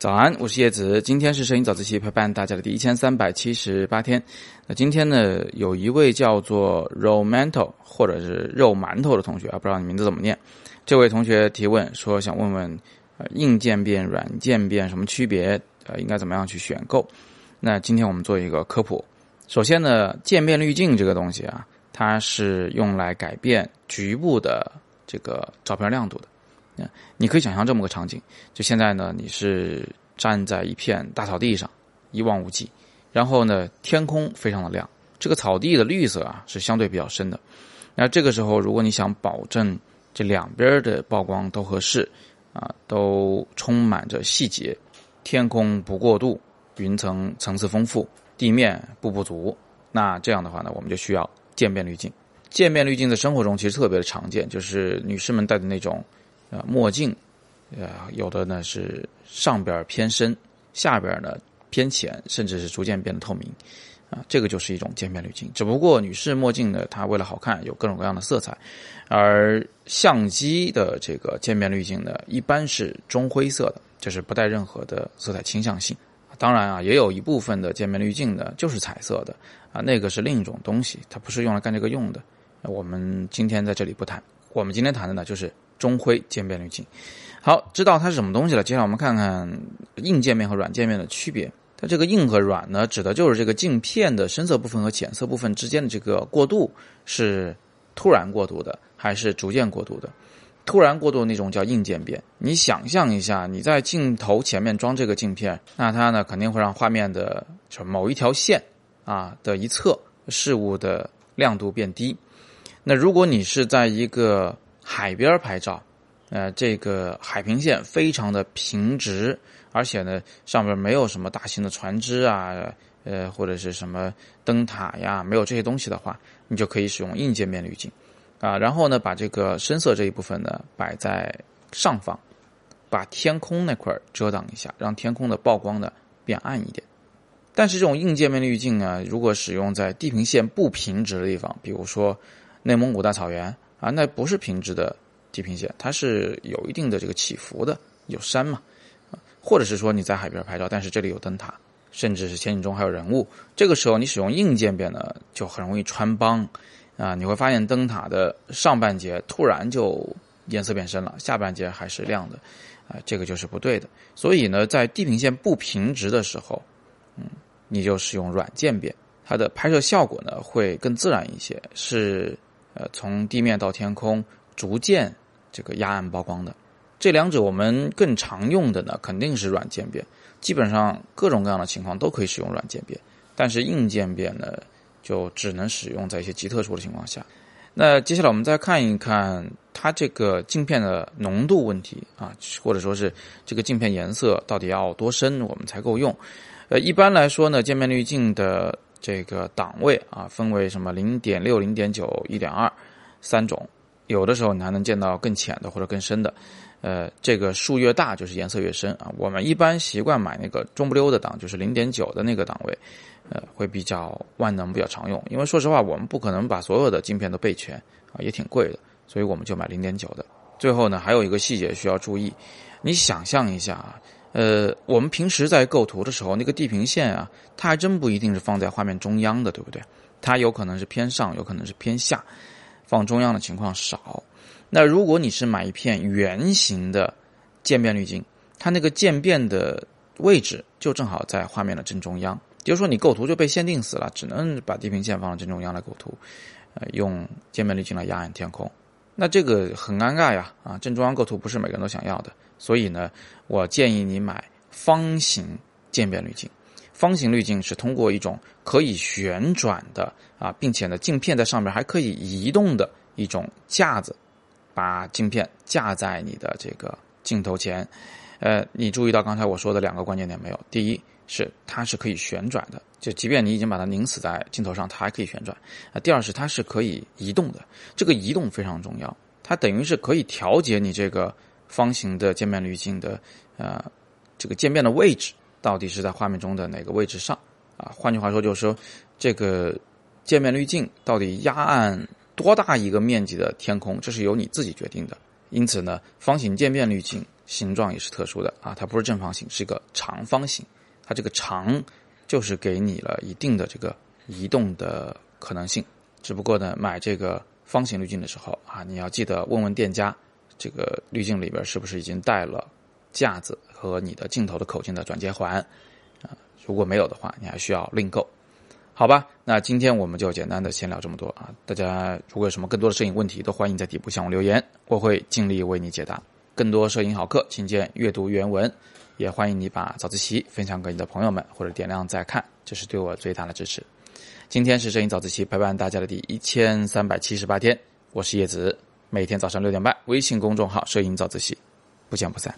早安，我是叶子。今天是摄影早自习陪伴大家的第一千三百七十八天。那今天呢，有一位叫做 Romanto 或者是肉馒头的同学啊，不知道你名字怎么念。这位同学提问说，想问问硬渐变、软渐变什么区别？呃，应该怎么样去选购？那今天我们做一个科普。首先呢，渐变滤镜这个东西啊，它是用来改变局部的这个照片亮度的。你可以想象这么个场景，就现在呢，你是站在一片大草地上，一望无际，然后呢，天空非常的亮，这个草地的绿色啊是相对比较深的。那这个时候，如果你想保证这两边的曝光都合适，啊，都充满着细节，天空不过度，云层层次丰富，地面不不足，那这样的话呢，我们就需要渐变滤镜。渐变滤镜在生活中其实特别的常见，就是女士们戴的那种。啊，墨镜，呃，有的呢是上边偏深，下边呢偏浅，甚至是逐渐变得透明，啊，这个就是一种渐变滤镜。只不过女士墨镜呢，它为了好看，有各种各样的色彩，而相机的这个渐变滤镜呢，一般是中灰色的，就是不带任何的色彩倾向性。当然啊，也有一部分的渐变滤镜呢，就是彩色的，啊，那个是另一种东西，它不是用来干这个用的。我们今天在这里不谈，我们今天谈的呢，就是。中灰渐变滤镜，好，知道它是什么东西了。接下来我们看看硬渐变和软渐变的区别。它这个硬和软呢，指的就是这个镜片的深色部分和浅色部分之间的这个过渡是突然过渡的，还是逐渐过渡的？突然过渡那种叫硬渐变。你想象一下，你在镜头前面装这个镜片，那它呢肯定会让画面的某一条线啊的一侧事物的亮度变低。那如果你是在一个海边拍照，呃，这个海平线非常的平直，而且呢，上面没有什么大型的船只啊，呃，或者是什么灯塔呀，没有这些东西的话，你就可以使用硬界面滤镜，啊，然后呢，把这个深色这一部分呢摆在上方，把天空那块遮挡一下，让天空的曝光呢变暗一点。但是这种硬界面滤镜呢，如果使用在地平线不平直的地方，比如说内蒙古大草原。啊，那不是平直的地平线，它是有一定的这个起伏的，有山嘛，或者是说你在海边拍照，但是这里有灯塔，甚至是前景中还有人物，这个时候你使用硬渐变呢，就很容易穿帮，啊，你会发现灯塔的上半截突然就颜色变深了，下半截还是亮的，啊，这个就是不对的。所以呢，在地平线不平直的时候，嗯，你就使用软渐变，它的拍摄效果呢会更自然一些，是。呃，从地面到天空，逐渐这个压暗曝光的，这两者我们更常用的呢，肯定是软渐变。基本上各种各样的情况都可以使用软渐变，但是硬渐变呢，就只能使用在一些极特殊的情况下。那接下来我们再看一看它这个镜片的浓度问题啊，或者说是这个镜片颜色到底要多深，我们才够用。呃，一般来说呢，渐变滤镜的。这个档位啊，分为什么零点六、零点九、一点二三种，有的时候你还能见到更浅的或者更深的，呃，这个数越大就是颜色越深啊。我们一般习惯买那个中不溜的档，就是零点九的那个档位，呃，会比较万能、比较常用。因为说实话，我们不可能把所有的镜片都备全啊，也挺贵的，所以我们就买零点九的。最后呢，还有一个细节需要注意，你想象一下啊。呃，我们平时在构图的时候，那个地平线啊，它还真不一定是放在画面中央的，对不对？它有可能是偏上，有可能是偏下，放中央的情况少。那如果你是买一片圆形的渐变滤镜，它那个渐变的位置就正好在画面的正中央，也就是说你构图就被限定死了，只能把地平线放在正中央来构图，呃，用渐变滤镜来压暗天空。那这个很尴尬呀，啊，正中央构图不是每个人都想要的。所以呢，我建议你买方形渐变滤镜。方形滤镜是通过一种可以旋转的啊，并且呢，镜片在上面还可以移动的一种架子，把镜片架在你的这个镜头前。呃，你注意到刚才我说的两个关键点没有？第一是它是可以旋转的，就即便你已经把它拧死在镜头上，它还可以旋转。啊，第二是它是可以移动的，这个移动非常重要，它等于是可以调节你这个。方形的渐变滤镜的，呃，这个渐变的位置到底是在画面中的哪个位置上？啊，换句话说，就是说这个渐变滤镜到底压暗多大一个面积的天空，这是由你自己决定的。因此呢，方形渐变滤镜形状也是特殊的啊，它不是正方形，是一个长方形。它这个长就是给你了一定的这个移动的可能性。只不过呢，买这个方形滤镜的时候啊，你要记得问问店家，这个滤镜里边是不是已经带了架子和你的镜头的口径的转接环啊？如果没有的话，你还需要另购。好吧，那今天我们就简单的先聊这么多啊！大家如果有什么更多的摄影问题，都欢迎在底部向我留言，我会尽力为你解答。更多摄影好课，请见阅读原文。也欢迎你把早自习分享给你的朋友们，或者点亮再看，这是对我最大的支持。今天是摄影早自习陪伴大家的第一千三百七十八天，我是叶子，每天早上六点半，微信公众号“摄影早自习”，不见不散。